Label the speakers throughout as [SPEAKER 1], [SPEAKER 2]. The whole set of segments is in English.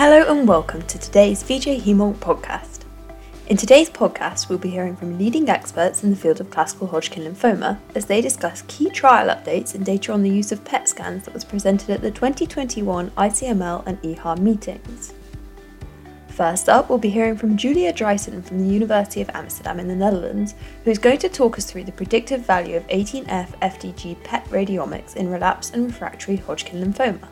[SPEAKER 1] Hello and welcome to today's VJHemOnc podcast. In today's podcast, we'll be hearing from leading experts in the field of classical Hodgkin lymphoma as they discuss key trial updates and data on the use of PET scans that was presented at the 2021 ICML and EHA meetings. First up, we'll be hearing from Julia Driessen from the University of Amsterdam in the Netherlands, who is going to talk us through the predictive value of 18F FDG PET radiomics in relapsed and refractory Hodgkin lymphoma.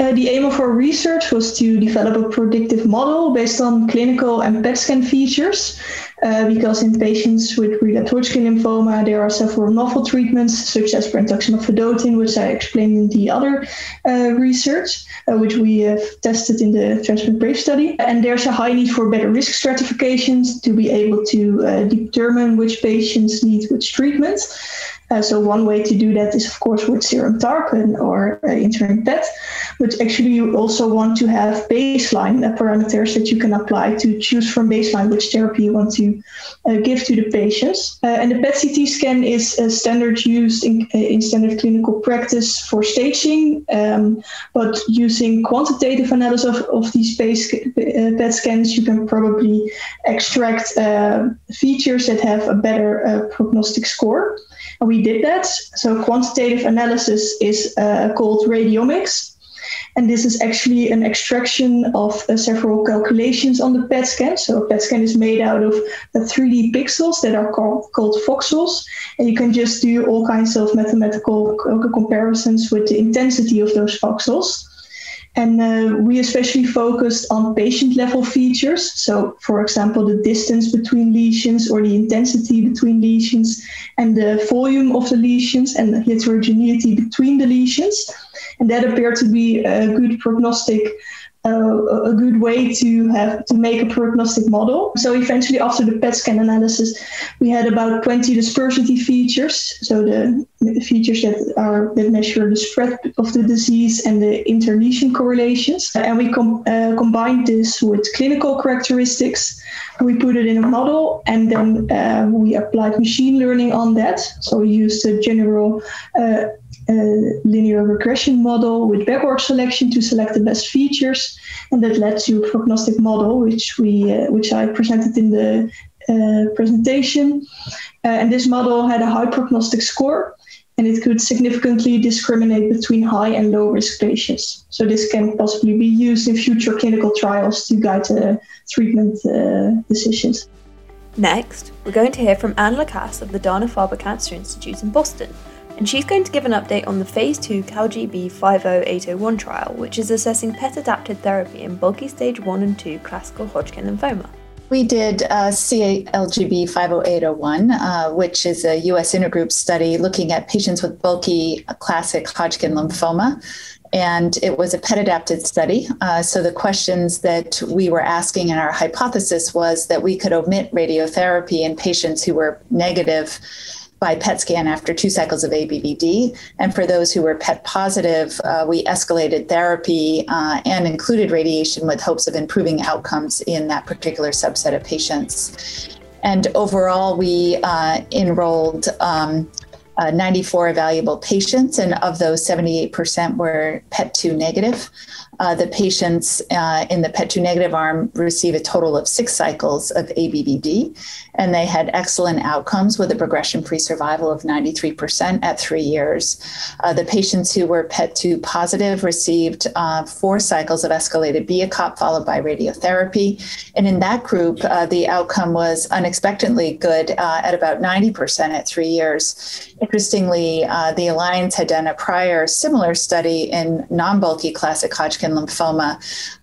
[SPEAKER 2] Uh, the aim of our research was to develop a predictive model based on clinical and PET scan features, uh, because in patients with relapsed Hodgkin lymphoma, there are several novel treatments, such as brentuximab vedotin, which I explained in the other uh, research, uh, which we have tested in the Transplant Brave study. And there's a high need for better risk stratifications to be able to determine which patients need which treatment. So one way to do that is, of course, with serum TARC or uh, interim PET, but actually you also want to have baseline uh, parameters that you can apply to choose from baseline which therapy you want to uh, give to the patients. Uh, and the PET-CT scan is a standard used in, uh, in standard clinical practice for staging, um, but using quantitative analysis of, of these PET scans, you can probably extract features that have a better prognostic score And we did that. So quantitative analysis is uh, called radiomics. And this is actually an extraction of uh, several calculations on the PET scan. So a PET scan is made out of uh, 3D pixels that are called, called voxels. And you can just do all kinds of mathematical comparisons with the intensity of those voxels. And uh, we especially focused on patient level features. So, for example, the distance between lesions or the intensity between lesions and the volume of the lesions and the heterogeneity between the lesions. And that appeared to be a good prognostic uh, a good way to have to make a prognostic model. So eventually, after the PET scan analysis, we had about 20 dispersity features. So the, the features that are that measure the spread of the disease and the interlesion correlations. And we com- uh, combined this with clinical characteristics. We put it in a model, and then uh, we applied machine learning on that. So we used a general uh, linear regression model with backward selection to select the best features, and that led to a prognostic model, which we uh, which I presented in the uh, presentation. Uh, and this model had a high prognostic score, and it could significantly discriminate between high and low risk patients. So this can possibly be used in future clinical trials to guide uh, treatment uh, decisions.
[SPEAKER 1] Next, we're going to hear from Ann LaCasce of the Dana-Farber Cancer Institute in Boston, and she's going to give an update on the Phase 2 CALGB 50801 trial, which is assessing PET adapted therapy in bulky stage 1 and 2 classical Hodgkin lymphoma.
[SPEAKER 3] We did uh, CALGB 50801, uh, which is a US intergroup study looking at patients with bulky classic Hodgkin lymphoma. And it was a PET adapted study. Uh, so the questions that we were asking in our hypothesis was that we could omit radiotherapy in patients who were negative by PET scan after two cycles of ABVD. And for those who were PET positive, uh, we escalated therapy uh, and included radiation with hopes of improving outcomes in that particular subset of patients. And overall, we uh, enrolled um, uh, 94 evaluable patients, and of those, 78% were PET2 negative. Uh, the patients uh, in the PET2 negative arm receive a total of six cycles of ABVD, and they had excellent outcomes with a progression free survival of 93% at three years. Uh, the patients who were PET2 positive received uh, four cycles of escalated BEACOPP followed by radiotherapy. And in that group, uh, the outcome was unexpectedly good uh, at about 90% at three years. Interestingly, the Alliance had done a prior similar study in non bulky classic Hodgkin lymphoma,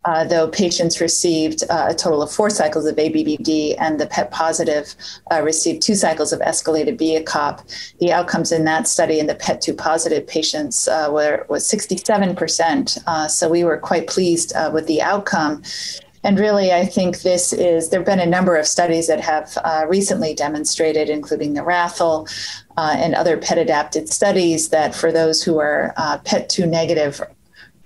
[SPEAKER 3] uh, though patients received uh, a total of four cycles of ABVD and the PET positive uh, received two cycles of escalated BEACOPP. The outcomes in that study in the PET2 positive patients uh, were was 67%. Uh, so we were quite pleased uh, with the outcome. And really, I think this is, there have been a number of studies that have uh, recently demonstrated, including the RATHL uh, and other PET adapted studies, that for those who are uh, PET2 negative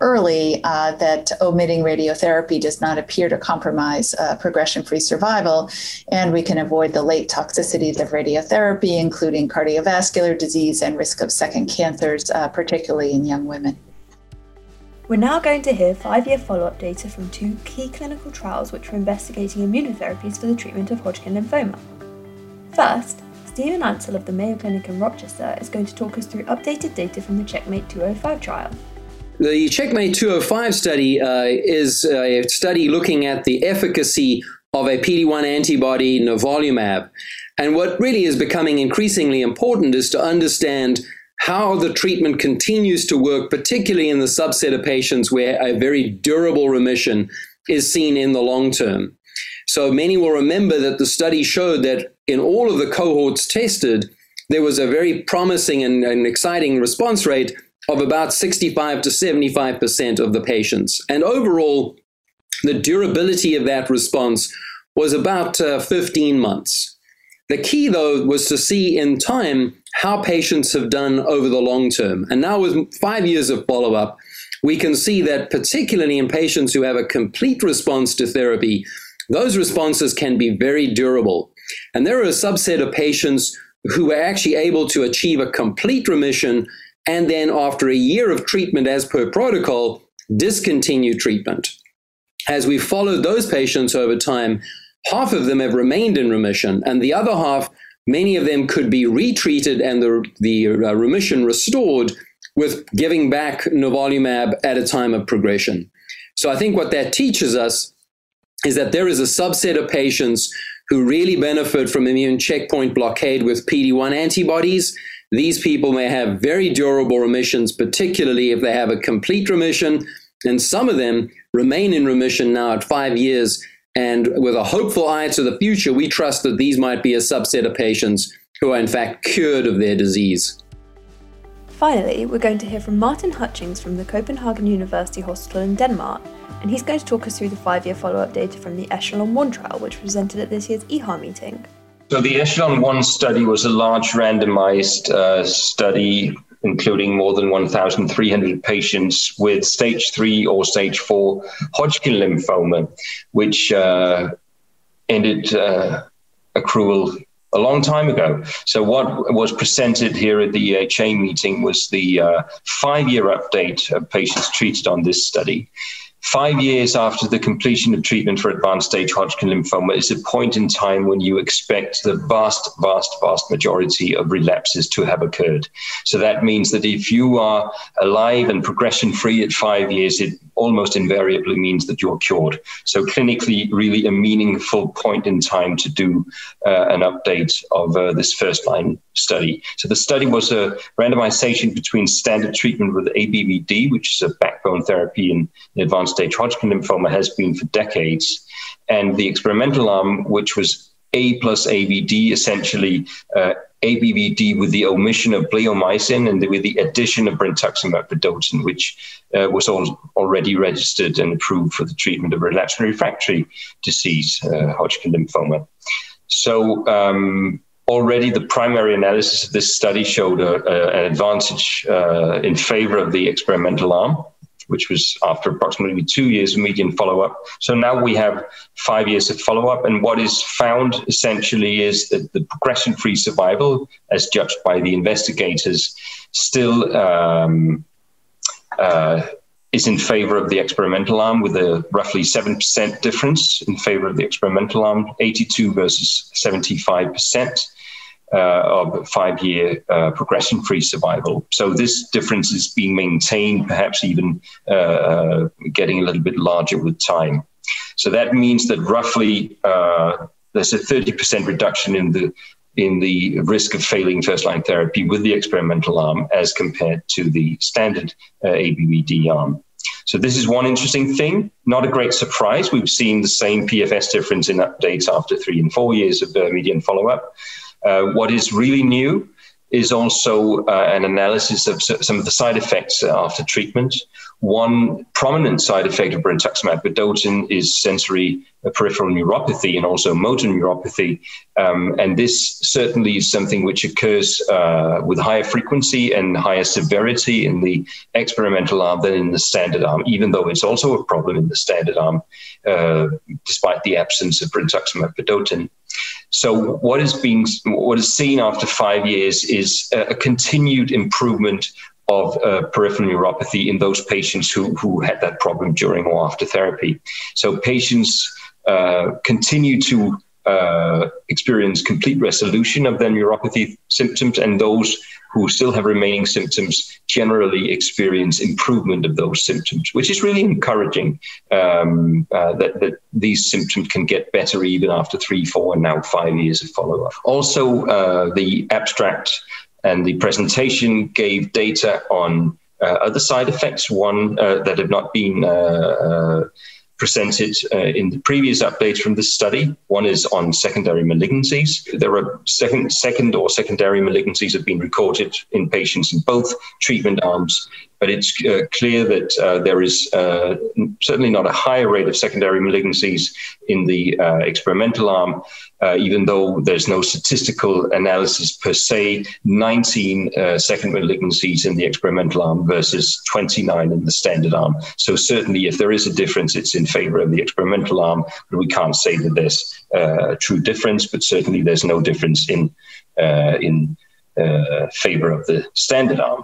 [SPEAKER 3] early uh, that omitting radiotherapy does not appear to compromise uh, progression free survival, and we can avoid the late toxicities of radiotherapy, including cardiovascular disease and risk of second cancers, uh, particularly in young women.
[SPEAKER 1] We're now going to hear five year follow up data from two key clinical trials which are investigating immunotherapies for the treatment of Hodgkin lymphoma. First, Stephen Ansell of the Mayo Clinic in Rochester is going to talk us through updated data from the Checkmate 205 trial.
[SPEAKER 4] The Checkmate 205 study uh, is a study looking at the efficacy of a PD-1 antibody nivolumab. And what really is becoming increasingly important is to understand how the treatment continues to work, particularly in the subset of patients where a very durable remission is seen in the long term. So many will remember that the study showed that in all of the cohorts tested, there was a very promising and, and exciting response rate of about 65 to 75% of the patients. And overall, the durability of that response was about uh, 15 months. The key, though, was to see in time how patients have done over the long term. And now, with five years of follow up, we can see that, particularly in patients who have a complete response to therapy, those responses can be very durable. And there are a subset of patients who are actually able to achieve a complete remission and then, after a year of treatment as per protocol, discontinue treatment. As we followed those patients over time, half of them have remained in remission, and the other half, many of them could be retreated and the, the uh, remission restored with giving back nivolumab at a time of progression. So I think what that teaches us is that there is a subset of patients who really benefit from immune checkpoint blockade with PD1 antibodies. These people may have very durable remissions, particularly if they have a complete remission, and some of them remain in remission now at five years and with a hopeful eye to the future, we trust that these might be a subset of patients who are in fact cured of their disease.
[SPEAKER 1] Finally, we're going to hear from Martin Hutchings from the Copenhagen University Hospital in Denmark, and he's going to talk us through the five year follow up data from the Echelon 1 trial, which was presented at this year's EHA meeting.
[SPEAKER 5] So, the Echelon 1 study was a large randomized uh, study including more than 1,300 patients with stage three or stage four Hodgkin lymphoma, which uh, ended uh, accrual a long time ago. So, what was presented here at the EHA meeting was the uh, five year update of patients treated on this study. Five years after the completion of treatment for advanced stage Hodgkin lymphoma is a point in time when you expect the vast, vast, vast majority of relapses to have occurred. So that means that if you are alive and progression free at five years, it almost invariably means that you're cured. So clinically, really a meaningful point in time to do uh, an update of uh, this first line study. So the study was a randomization between standard treatment with ABVD, which is a backbone therapy in, in advanced stage Hodgkin lymphoma, has been for decades, and the experimental arm, which was A plus ABD, essentially uh, ABVD with the omission of bleomycin and with the addition of brentuximab vedotin, which uh, was all, already registered and approved for the treatment of relapsed and refractory disease, uh, Hodgkin lymphoma. So um, already the primary analysis of this study showed a, a, an advantage uh, in favor of the experimental arm which was after approximately two years of median follow up. So now we have five years of follow up. And what is found essentially is that the progression free survival, as judged by the investigators, still. Um, uh, is in favor of the experimental arm with a roughly 7% difference in favor of the experimental arm, 82 versus 75% uh, of five year uh, progression free survival. So this difference is being maintained, perhaps even uh, uh, getting a little bit larger with time. So that means that roughly uh, there's a 30% reduction in the in the risk of failing first line therapy with the experimental arm as compared to the standard uh, ABVD arm. So this is one interesting thing. Not a great surprise. We've seen the same PFS difference in updates after three and four years of uh, median follow up. Uh, what is really new is also uh, an analysis of some of the side effects after treatment. One prominent side effect of brentuximab vedotin is sensory peripheral neuropathy and also motor neuropathy. Um, and this certainly is something which occurs uh, with higher frequency and higher severity in the experimental arm than in the standard arm, even though it's also a problem in the standard arm, uh, despite the absence of brentuximab vedotin. So what is being what is seen after five years is a, a continued improvement of uh, peripheral neuropathy in those patients who, who had that problem during or after therapy. So patients uh, continue to uh, experience complete resolution of their neuropathy symptoms, and those who still have remaining symptoms generally experience improvement of those symptoms, which is really encouraging um, uh, that, that, these symptoms can get better even after three, four, and now five years of follow up. Also, uh, the abstract and the presentation gave data on uh, other side effects, one uh, that have not been uh, presented uh, in the previous updates from this study. One is on secondary malignancies. There are second, second or secondary malignancies have been recorded in patients in both treatment arms, but it's uh, clear that uh, there is uh, certainly not a higher rate of secondary malignancies in the uh, experimental arm, uh, even though there's no statistical analysis per se, 19 uh, second malignancies in the experimental arm versus 29 in the standard arm. So certainly, if there is a difference, it's in favor of the experimental arm, but we can't say that there's uh, a true difference, but certainly there's no difference in, uh, in uh, favor of the standard arm.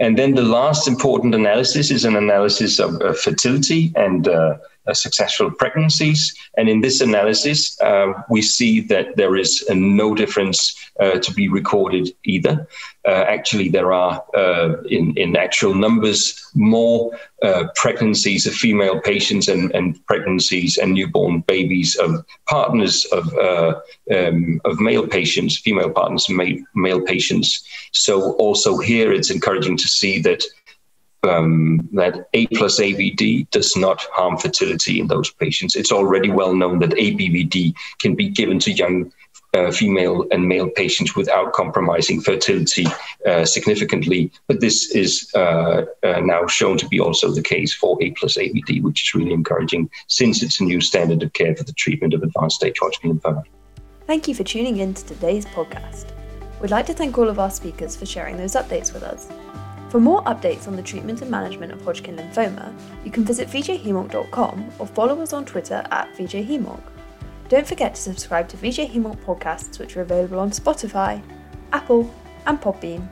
[SPEAKER 5] And then the last important analysis is an analysis of uh, fertility and uh, successful pregnancies. And in this analysis, uh, we see that there is no difference uh, to be recorded either. Uh, actually, there are, uh, in, in actual numbers, more uh, pregnancies of female patients and, and pregnancies and newborn babies of partners of, um, of male patients, female partners male, male patients. So, also here, it's encouraging to see that um, that A plus ABD does not harm fertility in those patients. It's already well known that ABVD can be given to young uh, female and male patients without compromising fertility uh, significantly. But this is uh, uh now shown to be also the case for A plus ABD, which is really encouraging since it's a new standard of care for the treatment of advanced stage Hodgkin lymphoma.
[SPEAKER 1] Thank you for tuning in to today's podcast. We'd like to thank all of our speakers for sharing those updates with us. For more updates on the treatment and management of Hodgkin lymphoma, you can visit vjhemonc.com or follow us on Twitter at vjhemonc. Don't forget to subscribe to VJ podcasts, which are available on Spotify, Apple, and Podbean.